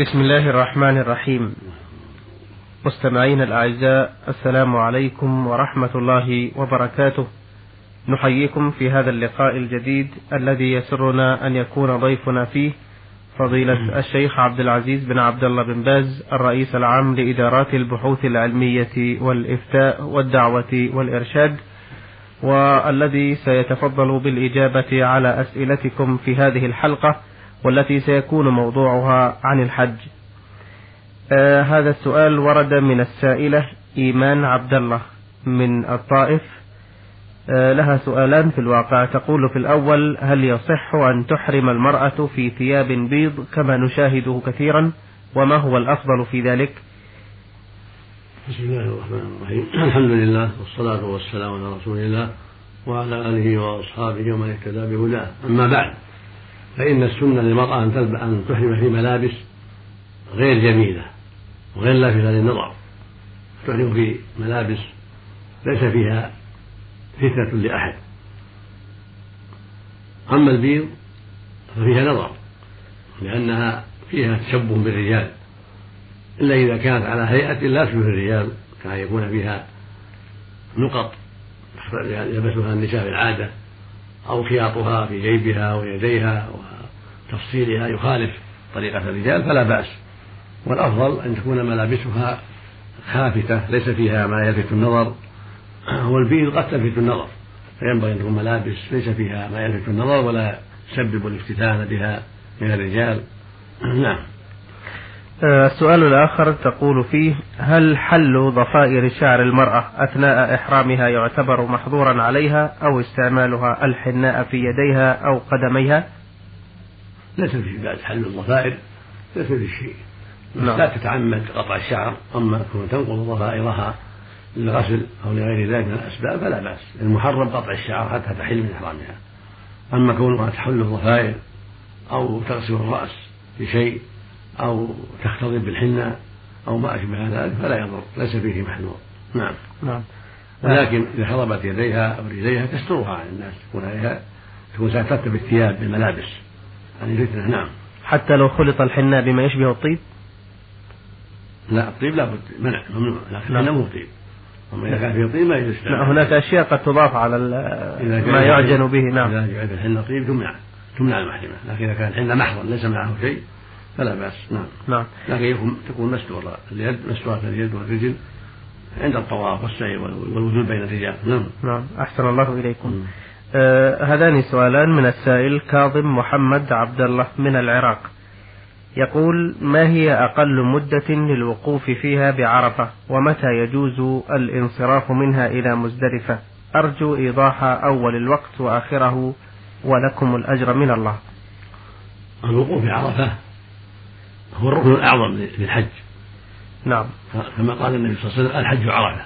بسم الله الرحمن الرحيم. مستمعين الأعزاء السلام عليكم ورحمة الله وبركاته. نحييكم في هذا اللقاء الجديد الذي يسرنا أن يكون ضيفنا فيه فضيلة الشيخ عبد العزيز بن عبد الله بن باز الرئيس العام لإدارات البحوث العلمية والإفتاء والدعوة والإرشاد والذي سيتفضل بالإجابة على أسئلتكم في هذه الحلقة. والتي سيكون موضوعها عن الحج. آه هذا السؤال ورد من السائلة إيمان عبد الله من الطائف. آه لها سؤالان في الواقع تقول في الأول هل يصح أن تحرم المرأة في ثياب بيض كما نشاهده كثيرا وما هو الأفضل في ذلك؟ بسم الله الرحمن الرحيم الحمد لله والصلاة والسلام على رسول الله وعلى آله وأصحابه ومن اهتدى بهداه أما بعد فإن السنة للمرأة أن أن تحرم في ملابس غير جميلة وغير لافتة للنظر تحرم في ملابس ليس فيها فتنة لأحد. أما البيض ففيها نظر لأنها فيها تشبه بالرجال. إلا إذا كانت على هيئة لا تشبه الرجال كان يكون فيها نقط يلبسها النساء في أو خياطها في جيبها ويديها وتفصيلها يخالف طريقة الرجال فلا بأس. والأفضل أن تكون ملابسها خافتة ليس فيها ما يلفت النظر. والبيض قد تلفت النظر فينبغي أن تكون ملابس ليس فيها ما يلفت النظر ولا يسبب الافتتان بها من الرجال. نعم. السؤال الآخر تقول فيه هل حل ضفائر شعر المرأة أثناء إحرامها يعتبر محظورا عليها أو استعمالها الحناء في يديها أو قدميها؟ ليس في بأس. حل الضفائر ليس في شيء. نعم. لا تتعمد قطع الشعر أما تكون تنقض ضفائرها للغسل أو لغير ذلك من الأسباب فلا بأس. المحرم قطع الشعر حتى تحل من إحرامها. أما كونها تحل الضفائر أو تغسل الرأس بشيء أو تختلط بالحنة أو ما أشبه ذلك فلا يضر ليس فيه محذور. نعم. نعم. ولكن إذا حضبت يديها أو رجليها تسترها عن الناس تكون عليها تكون ساترت بالثياب بالملابس. هذه فتنة نعم. حتى لو خلط الحناء بما يشبه الطيب؟ لا الطيب لابد منع ممنوع. لكن الحناء مو طيب. أما إذا كان فيه طيب ما يجوز. لا هناك أشياء قد تضاف على ما يعجن به نعم. إذا جعلت الحنة طيب تمنع تمنع المحرمة. لكن إذا كان الحنة محضا ليس معه شيء فلا بأس. نعم. نعم. لكن تكون مستورة اليد مستورة اليد والرجل عند الطواف والسعي والوجود بين الرجال. نعم. نعم. أحسن الله إليكم. آه هذان سؤالان من السائل كاظم محمد عبد الله من العراق. يقول ما هي أقل مدة للوقوف فيها بعرفة؟ ومتى يجوز الانصراف منها إلى مزدلفة؟ أرجو إيضاح أول الوقت وآخره ولكم الأجر من الله. الوقوف بعرفة؟ هو الركن الأعظم للحج نعم. كما قال النبي صلى الله عليه وسلم الحج عرفة.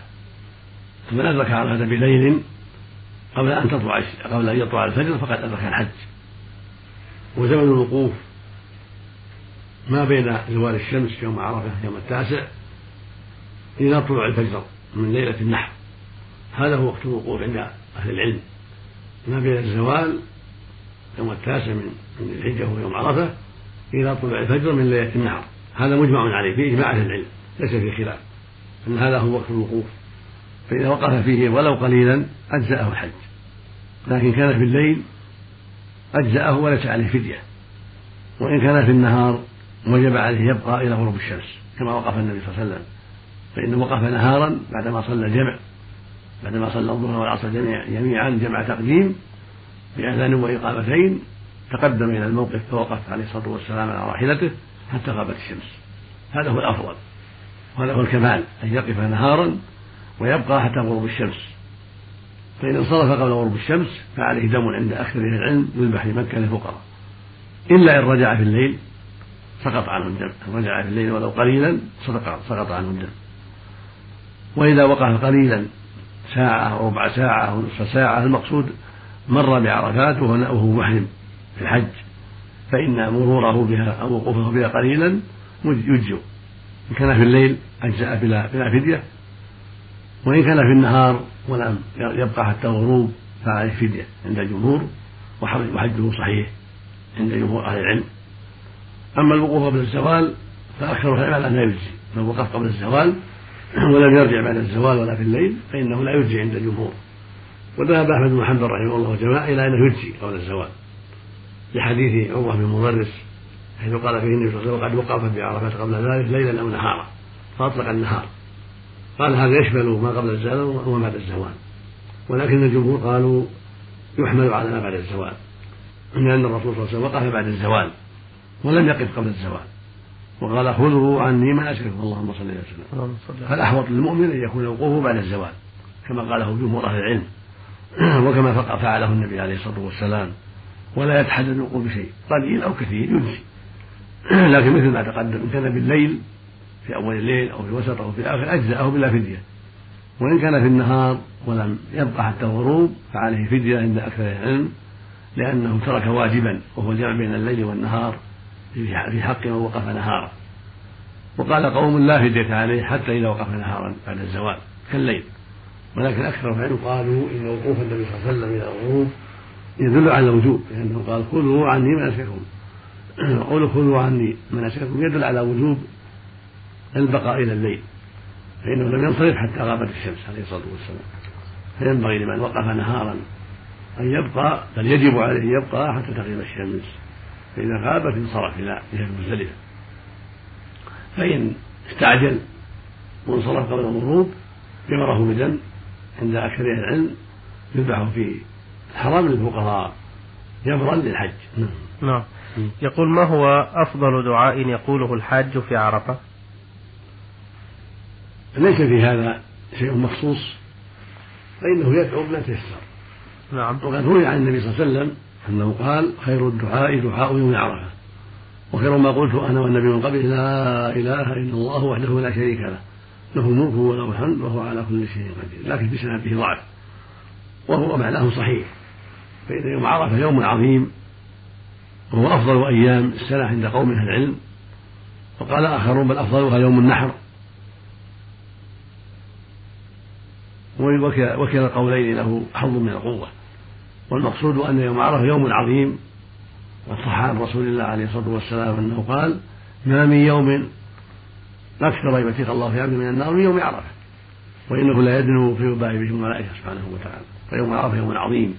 فمن أدرك عرفة بليل قبل أن تطلع قبل أن يطلع الفجر فقد أدرك الحج. وزمن الوقوف ما بين زوال الشمس يوم عرفة يوم التاسع إلى طلوع الفجر من ليلة النحر. هذا هو وقت الوقوف عند أهل العلم. ما بين الزوال يوم التاسع من من الحجة وهو يوم عرفة إلى طلوع الفجر من ليلة النحر هذا مجمع عليه في إجماع أهل العلم ليس فيه خلاف. أن هذا هو وقت الوقوف. فإذا وقف فيه ولو قليلا أجزأه الحج. لكن كان في الليل أجزأه وليس عليه فدية. وإن كان في النهار وجب عليه يبقى إلى غروب الشمس كما وقف النبي صلى الله عليه وسلم. فإنه وقف نهارا بعدما صلى الجمع بعدما صلى الظهر والعصر جميعا جمع تقديم بأذان وإقامتين تقدم إلى الموقف فوقف عليه الصلاة والسلام على راحلته حتى غابت الشمس. هذا هو الأفضل. وهذا هو الكمال أن يقف نهارا ويبقى حتى غروب الشمس. فإن انصرف قبل غروب الشمس فعليه دم عند أكثر أهل العلم يذبح لمكة للفقراء. إلا إن رجع في الليل سقط عنه الدم. إن رجع في الليل ولو قليلا سقط سقط عنه الدم. وإذا وقف قليلا ساعة أو ربع ساعة أو نصف ساعة المقصود مر بعرفات وهو محرم. في الحج فإن مروره بها أو وقوفه بها قليلا يجزئ. إن كان في الليل أجزأ بلا بلا فدية. وإن كان في النهار ولم يبقى حتى الغروب فعليه فدية عند الجمهور وحجه صحيح عند جمهور أهل العلم. أما الوقوف قبل الزوال فأكثر العلم لا يجزي من وقف قبل الزوال ولم يرجع بعد الزوال ولا في الليل فإنه لا يجزي عند الجمهور. وذهب أحمد بن محمد رحمه الله وجماعة إلى أنه يجزي قبل الزوال. لحديث عروة بن مضرس حيث قال فيه النبي صلى الله عليه وسلم قد وقف بعرفات قبل ذلك ليلا أو نهارا فأطلق النهار. قال هذا يشمل ما قبل الزوال وما بعد الزوال ولكن الجمهور قالوا يحمل على ما بعد الزوال لأن الرسول صلى الله عليه وسلم وقف بعد الزوال ولم يقف قبل الزوال وقال خذوا عني مناسككم اللهم صل وسلم فالأحوط للمؤمن أن يكون وقوفه بعد الزوال كما قاله جمهور أهل العلم وكما فعله النبي عليه الصلاة والسلام. ولا يتحدث الوقوف بشيء. قليل أو كثير يجزي. لكن مثل ما تقدم إن كان بالليل في أول الليل أو في الوسط أو في الآخر أجزأه بلا فدية. وإن كان في النهار ولم يبقى حتى الغروب فعليه فدية عند أكثر العلم لأنه ترك واجبا وهو الجمع بين الليل والنهار في حق من وقف نهارا وقال قوم لا فدية عليه حتى إذا وقف نهارا بعد الزوال كالليل. ولكن أكثر العلم قالوا إن وقوف النبي صلى الله عليه وسلم إلى الغروب يدل على الوجوب لأنه قال خذوا عني مناسككم. وقول خذوا عني مناسككم يدل على وجوب البقاء إلى الليل. فإنه لم ينصرف حتى غابت الشمس عليه الصلاة والسلام. فينبغي لمن وقف نهارا أن يبقى بل يجب عليه أن يبقى حتى تغيب الشمس. فإذا غابت انصرف إلى جهة مزدلفة. فإن استعجل وانصرف قبل الغروب جمره بدم عند أكثر العلم يذبح في الحرام للفقراء جبرا للحج. نعم. يقول ما هو أفضل دعاء يقوله الحاج في عرفة؟ ليس في هذا شيء مخصوص فإنه يدعو بما تيسر. نعم. وقد روي عن النبي صلى الله عليه وسلم أنه قال خير الدعاء دعاء يوم عرفة. وخير ما قلت أنا والنبي من قبل لا إله إلا الله وحده لا شريك له. له الملك وله الحمد وهو على كل شيء قدير. لكن سنته ضعف. وهو معناه صحيح. فإن يوم عرفة يوم عظيم وهو أفضل أيام السنة عند قوم أهل العلم وقال آخرون بل أفضلها يوم النحر. وكل القولين له حظ من القوة. والمقصود أن يوم عرفة يوم عظيم وصح عن رسول الله عليه الصلاة والسلام أنه قال ما من يوم أكثر يبتيك الله في عبد من النار من يوم عرفة. وإنه لا يدنو في به الملائكة سبحانه وتعالى. فيوم عرفة يوم عظيم.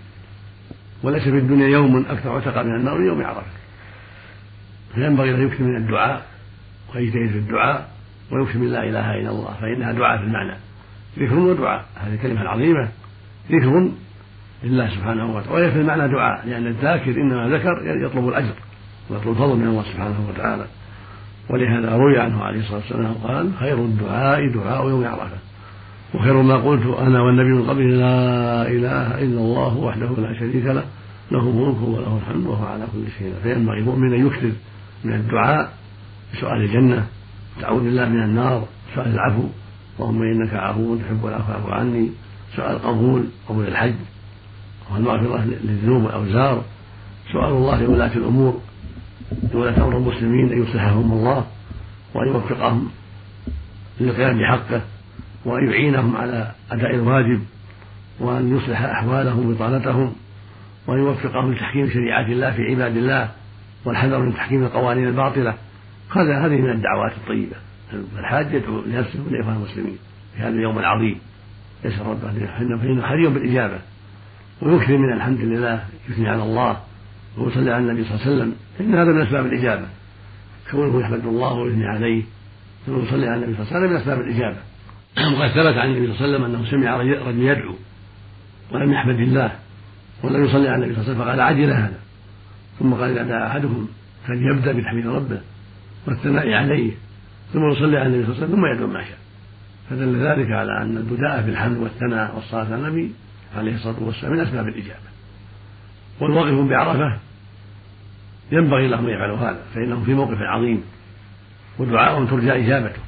وليس في الدنيا يوم أكثر عتق من النار يوم عرفة. فينبغي أن يكثر من الدعاء ويجتهد في الدعاء ويكثر من لا إله إلا الله فإنها دعاء في المعنى. ذكر ودعاء هذه الكلمة العظيمة ذكر لله سبحانه وتعالى وهي في المعنى دعاء لأن الذاكر إنما ذكر يطلب الأجر ويطلب الفضل من الله سبحانه وتعالى. ولهذا روي عنه عليه الصلاة والسلام قال خير الدعاء دعاء يوم عرفة. وخير ما قلت أنا والنبي من قبل لا إله إلا الله وحده لا شريك له له الملك وله الحمد وهو على كل شيء فينبغي المؤمن أن يكثر من الدعاء بسؤال الجنة تعوذ بالله من النار سؤال العفو اللهم إنك عفو تحب العفو فاعف عني سؤال القبول قبول الحج والمغفرة للذنوب والأوزار سؤال الله لولاة الأمور لولاة أمر المسلمين أن يصلحهم الله وأن يوفقهم للقيام بحقه. وأن يعينهم على أداء الواجب وأن يصلح أحوالهم وبطانتهم وأن يوفقهم لتحكيم شريعات الله في عباد الله والحذر من تحكيم القوانين الباطلة. هذا هذه من الدعوات الطيبة. الحاج يدعو لنفسه ولإخوان المسلمين في هذا اليوم العظيم. يسأل ربه فإنه حري بالإجابة. ويكثر من الحمد لله يثني على الله ويصلي على النبي صلى الله عليه وسلم. فإن هذا من أسباب الإجابة. كونه يحمد الله ويثني عليه ثم يصلي على النبي صلى الله عليه وسلم من أسباب الإجابة. وقد ثبت عن النبي صلى الله عليه وسلم أنه سمع رجل يدعو ولم يحمد الله ولم يصلي على النبي صلى الله عليه وسلم فقال عجل هذا. ثم قال إذا دعا أحدكم فليبدأ بتحميد ربه والثناء عليه ثم يصلي على النبي صلى الله عليه وسلم ثم يدعو ما شاء. فدل ذلك على أن البداء بالحمد والثناء والصلاة على النبي عليه الصلاة والسلام من أسباب الإجابة. والواقف بعرفة ينبغي لهم أن يفعلوا هذا فإنهم في موقف عظيم ودعاء ترجى إجابته.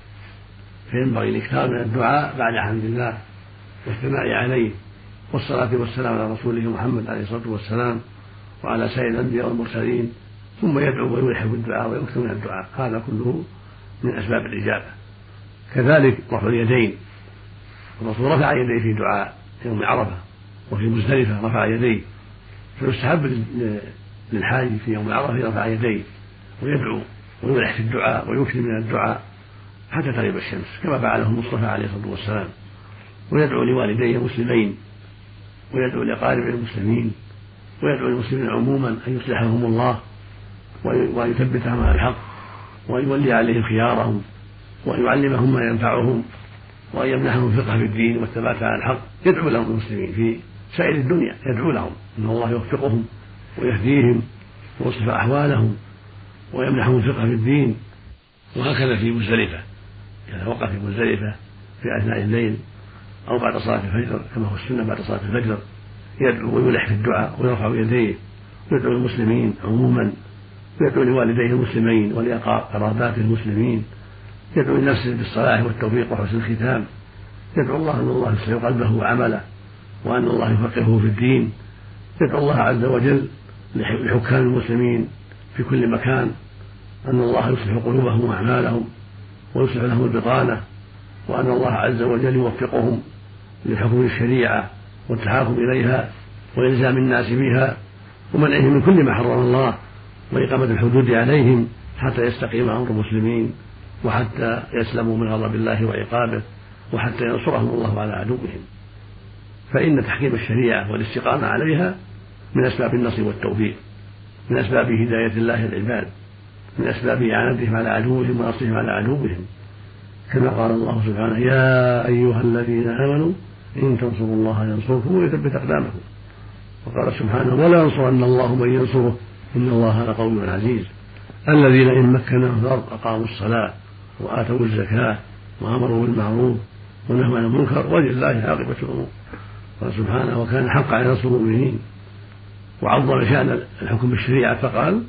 فينبغي الإكثار من الدعاء بعد حمد الله والثناء عليه والصلاة والسلام على رسوله محمد عليه الصلاة والسلام وعلى سائر الأنبياء والمرسلين ثم يدعو ويلحق بالدعاء ويكثر من الدعاء. هذا كله من أسباب الإجابة. كذلك رفع اليدين. الرسول رفع يديه في دعاء يوم عرفة وفي مزدلفة رفع يديه. فيستحب للحاج في يوم عرفة يرفع يديه ويدعو ويلح في الدعاء ويكثر من الدعاء. حتى تغيب الشمس كما فعله المصطفى عليه الصلاة والسلام. ويدعو لوالديه المسلمين ويدعو لأقارب المسلمين ويدعو للمسلمين عموما أن يصلحهم الله وأن يثبتهم على الحق وأن يولي عليهم خيارهم وأن يعلمهم ما ينفعهم وأن يمنحهم الفقه في الدين والثبات على الحق. يدعو لهم المسلمين في سائر الدنيا يدعو لهم أن الله يوفقهم ويهديهم ويصلح أحوالهم ويمنحهم الفقه في الدين وهكذا في مزدلفة. إذا وقف في مزدلفة في أثناء الليل أو بعد صلاة الفجر كما هو السنة بعد صلاة الفجر يدعو ويلح في الدعاء ويرفع يديه ويدعو المسلمين عموما ويدعو لوالديه المسلمين ولقراباته المسلمين يدعو لنفسه بالصلاح والتوفيق وحسن الختام. يدعو الله أن الله يصلح قلبه وعمله وأن الله يفقهه في الدين. يدعو الله عز وجل لحكام المسلمين في كل مكان أن الله يصلح قلوبهم وأعمالهم. ويصلح لهم البطانة وأن الله عز وجل يوفقهم لحكم الشريعة والتحاكم إليها والزام الناس بها ومنعهم من كل ما حرم الله وإقامة الحدود عليهم حتى يستقيم أمر المسلمين وحتى يسلموا من غضب الله وعقابه وحتى ينصرهم الله على عدوهم. فإن تحكيم الشريعة والاستقامة عليها من أسباب النصر والتوفيق من أسباب هداية الله العباد من أسباب إعانتهم على عدوهم ونصرهم على عدوهم. كما قال الله سبحانه يا أيها الذين آمنوا إن تنصروا الله ينصركم ويثبت أقدامكم. وقال سبحانه ولا ينصرن الله من ينصره إن الله لقوي عزيز. الذين إن مكناهم في الأرض أقاموا الصلاة وآتوا الزكاة وأمروا بالمعروف ونهوا عن المنكر ولله عاقبة الأمور. قال سبحانه وكان حقا على نصر المؤمنين. وعظم شأن الحكم بالشريعة فقال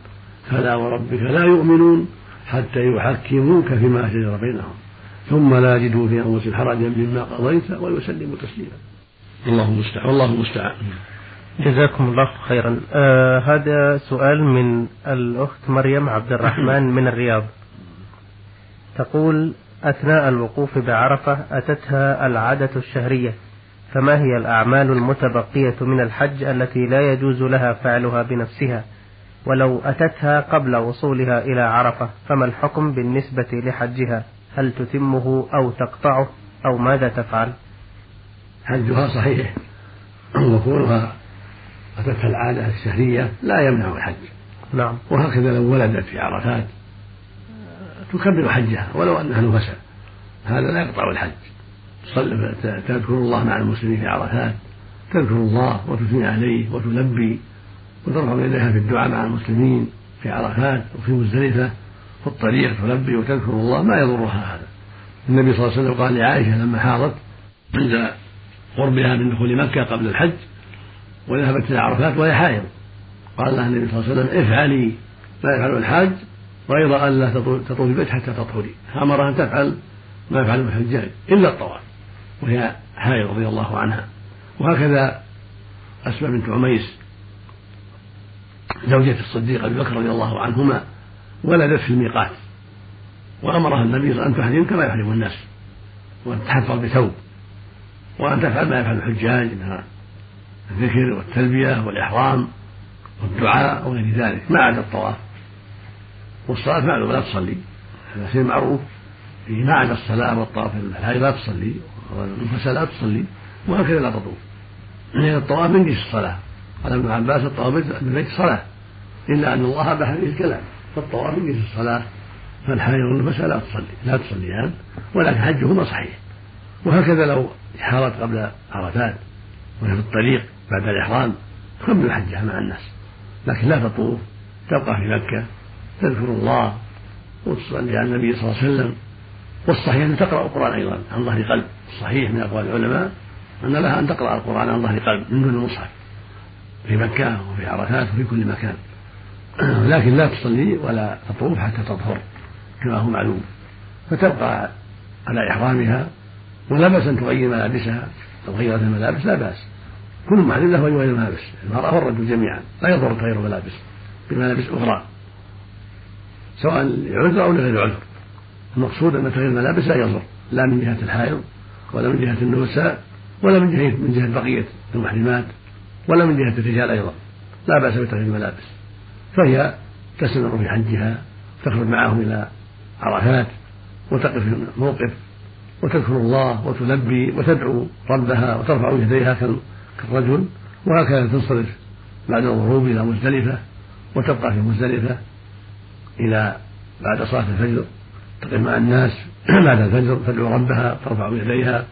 فلا وربك لا يؤمنون حتى يحكموك فيما شجر بينهم. ثم لا يجدوا في أنفسهم حرجا مما قضيت ويسلموا تسليما. الله المستعان. والله المستعان. جزاكم الله خيرا. آه هذا سؤال من الأخت مريم عبد الرحمن من الرياض. تقول أثناء الوقوف بعرفة أتتها العادة الشهرية فما هي الأعمال المتبقية من الحج التي لا يجوز لها فعلها بنفسها؟ ولو أتتها قبل وصولها إلى عرفة فما الحكم بالنسبة لحجها؟ هل تتمه أو تقطعه؟ أو ماذا تفعل؟ حجها صحيح. وكونها أتتها العادة الشهرية لا يمنع الحج. نعم. وهكذا لو ولدت في عرفات تكبر حجها ولو أنها نفسا هذا لا يقطع الحج. تذكر الله مع المسلمين في عرفات تذكر الله وتثني عليه وتلبي. وترفع يديها في الدعاء مع المسلمين في عرفات وفي مزدلفة في الطريق تلبي وتذكر الله ما يضرها هذا. النبي صلى الله عليه وسلم قال لعائشة لما حاضت عند قربها من دخول مكة قبل الحج وذهبت إلى عرفات وهي حائض. قال لها النبي صلى الله عليه وسلم افعلي ما يفعل الحاج غير أن لا تطوفي البيت حتى تطهري. أمرها أن تفعل ما يفعل الحجاج إلا الطواف وهي حائض رضي الله عنها. وهكذا أسماء بنت عميس زوجة الصديق أبي بكر رضي الله عنهما ولدت في الميقات وأمرها النبي صلى الله عليه وسلم أن تحرم كما يحرم الناس وأن تحفظ بثوب وأن تفعل ما يفعل الحجاج من الذكر والتلبية والإحرام والدعاء وغير ذلك ما عدا الطواف. والصلاة معلومة لا تصلي. هذا شيء معروف. ما عدا الصلاة والطواف الحي لا تصلي. والنفساء لا تصلي. وهكذا لا تطوف. لأن الطواف من جنس الصلاة. قال ابن عباس الطواف بالبيت صلاة. إلا أن الله أباح فيه الكلام. فالطواف جنس الصلاة فالحي والنفساء لا تصلي لا تصليان ولكن حجهما صحيح. وهكذا لو حارت قبل عرفات وهي في الطريق بعد الإحرام تكمل حجها مع الناس. لكن لا تطوف تبقى في مكة تذكر الله وتصلي على النبي صلى الله عليه وسلم. والصحيح أن تقرأ القرآن أيضا عن ظهر قلب. الصحيح من أقوال العلماء أن لها أن تقرأ القرآن عن ظهر قلب من دون المصحف في مكة وفي عرفات وفي كل مكان. لكن لا تصلي ولا تطوف حتى تطهر كما هو معلوم. فتبقى على إحرامها ولا بأس أن تغير ملابسها لو غيرت الملابس لا بأس. كل محل له أن يغير الملابس المرأة والرجل جميعا لا يضر تغير الملابس بملابس أخرى. سواء لعذر أو لغير عذر. المقصود أن تغيير الملابس لا يضر لا من جهة الحائض ولا من جهة النساء ولا من جهة من جهة بقية المحرمات ولا من جهة الرجال أيضا. لا بأس بتغيير الملابس. فهي تستمر في حجها تخرج معهم إلى عرفات وتقف في الموقف وتذكر الله وتلبي وتدعو ربها وترفع يديها كالرجل وهكذا تنصرف بعد الغروب إلى مزدلفة وتبقى في مزدلفة إلى بعد صلاة الفجر تقف مع الناس بعد الفجر تدعو ربها ترفع يديها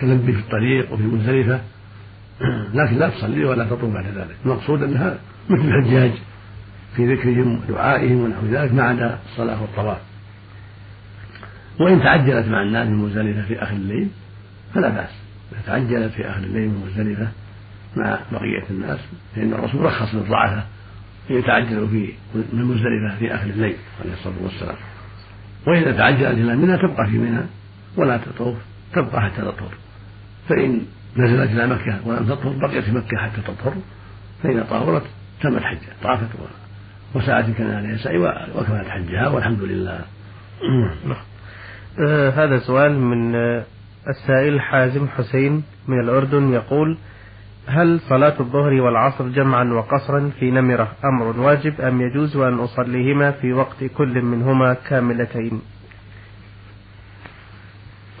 تلبي في الطريق وفي مزدلفة لكن لا تصلي ولا تطوف بعد ذلك. المقصود أنها مثل الحجاج. في ذكرهم ودعائهم ونحو ذلك ما عدا الصلاة والطواف. وإن تعجلت مع الناس من مزدلفة في آخر الليل فلا بأس. إذا تعجلت في آخر الليل من مزدلفة مع بقية الناس فإن الرسول رخص للضعفاء أن يتعجلوا في من مزدلفة في آخر الليل عليه الصلاة والسلام. وإذا تعجلت إلى منى تبقى في منى ولا تطوف تبقى حتى تطهر. فإن نزلت إلى مكة ولم تطهر بقيت في مكة حتى تطهر فإذا طهرت تمت حجة طافت وسعت كان عليها سعي وكملت حجها والحمد لله. آه هذا سؤال من آه السائل حازم حسين من الأردن يقول هل صلاة الظهر والعصر جمعا وقصرا في نمرة أمر واجب أم يجوز أن أصليهما في وقت كل منهما كاملتين؟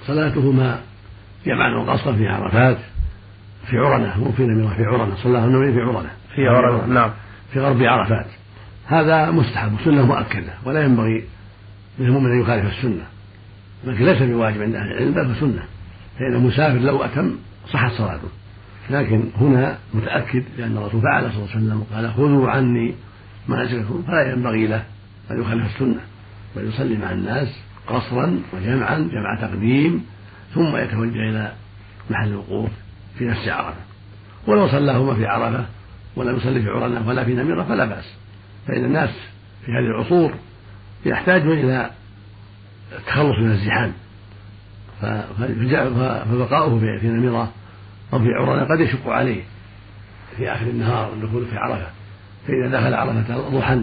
صلاتهما جمعا وقصرا في عرفات في عرنة مو في نمرة في عرنة صلاهن في عرنة في عرنة. نعم. في غرب عرفات. هذا مستحب سنة مؤكدة ولا ينبغي للمؤمن أن يخالف السنة. لكن ليس بواجب عند أهل العلم بل سنة. فإن المسافر لو أتم صحت صلاته. لكن هنا متأكد لأن الرسول فعل صلى الله عليه وسلم قال خذوا عني مناسككم فلا ينبغي له أن يخالف السنة. بل يصلي مع الناس قصرا وجمعا جمع تقديم ثم يتوجه إلى محل الوقوف في نفس عرفة. ولو صلاهما في عرفة ولم يصلي في عرنة ولا في نميرة فلا بأس. فإن الناس في هذه العصور يحتاجون إلى التخلص من الزحام. فبقاؤه في نميرة أو في عرنة قد يشق عليه في آخر النهار الدخول في عرفة. فإذا دخل عرفة ضحى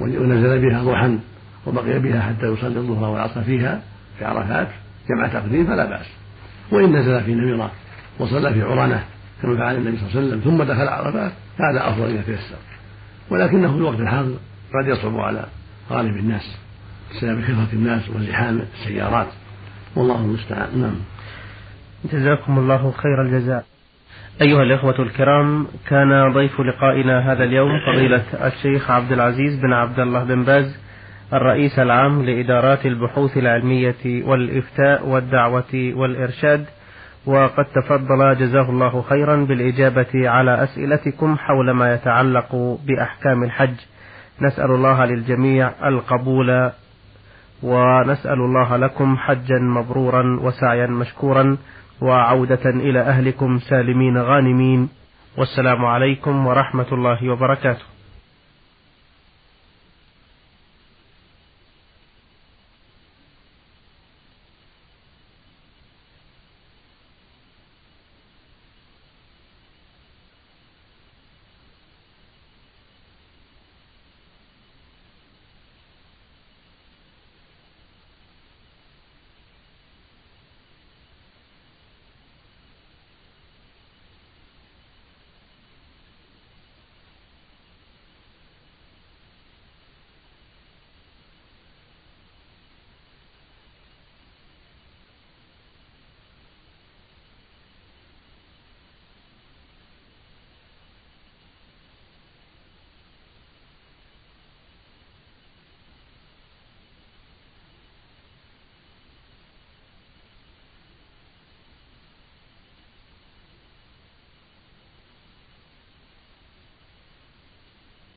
ونزل بها ضحى وبقي بها حتى يصلي الظهر والعصر فيها في عرفات جمع تقديم فلا بأس. وإن نزل في نميرة وصلى في عرنة كما فعل النبي صلى الله عليه وسلم ثم دخل عرفات هذا أفضل إذا تيسر. ولكنه في الوقت الحاضر قد يصعب على غالب الناس بسبب كثرة الناس وزحام السيارات. والله المستعان. نعم. جزاكم الله خير الجزاء. أيها الإخوة الكرام كان ضيف لقائنا هذا اليوم فضيلة الشيخ عبد العزيز بن عبد الله بن باز الرئيس العام لإدارات البحوث العلمية والإفتاء والدعوة والإرشاد وقد تفضل جزاه الله خيرا بالإجابة على أسئلتكم حول ما يتعلق بأحكام الحج. نسأل الله للجميع القبول ونسأل الله لكم حجا مبرورا وسعيا مشكورا وعودة إلى أهلكم سالمين غانمين. والسلام عليكم ورحمة الله وبركاته.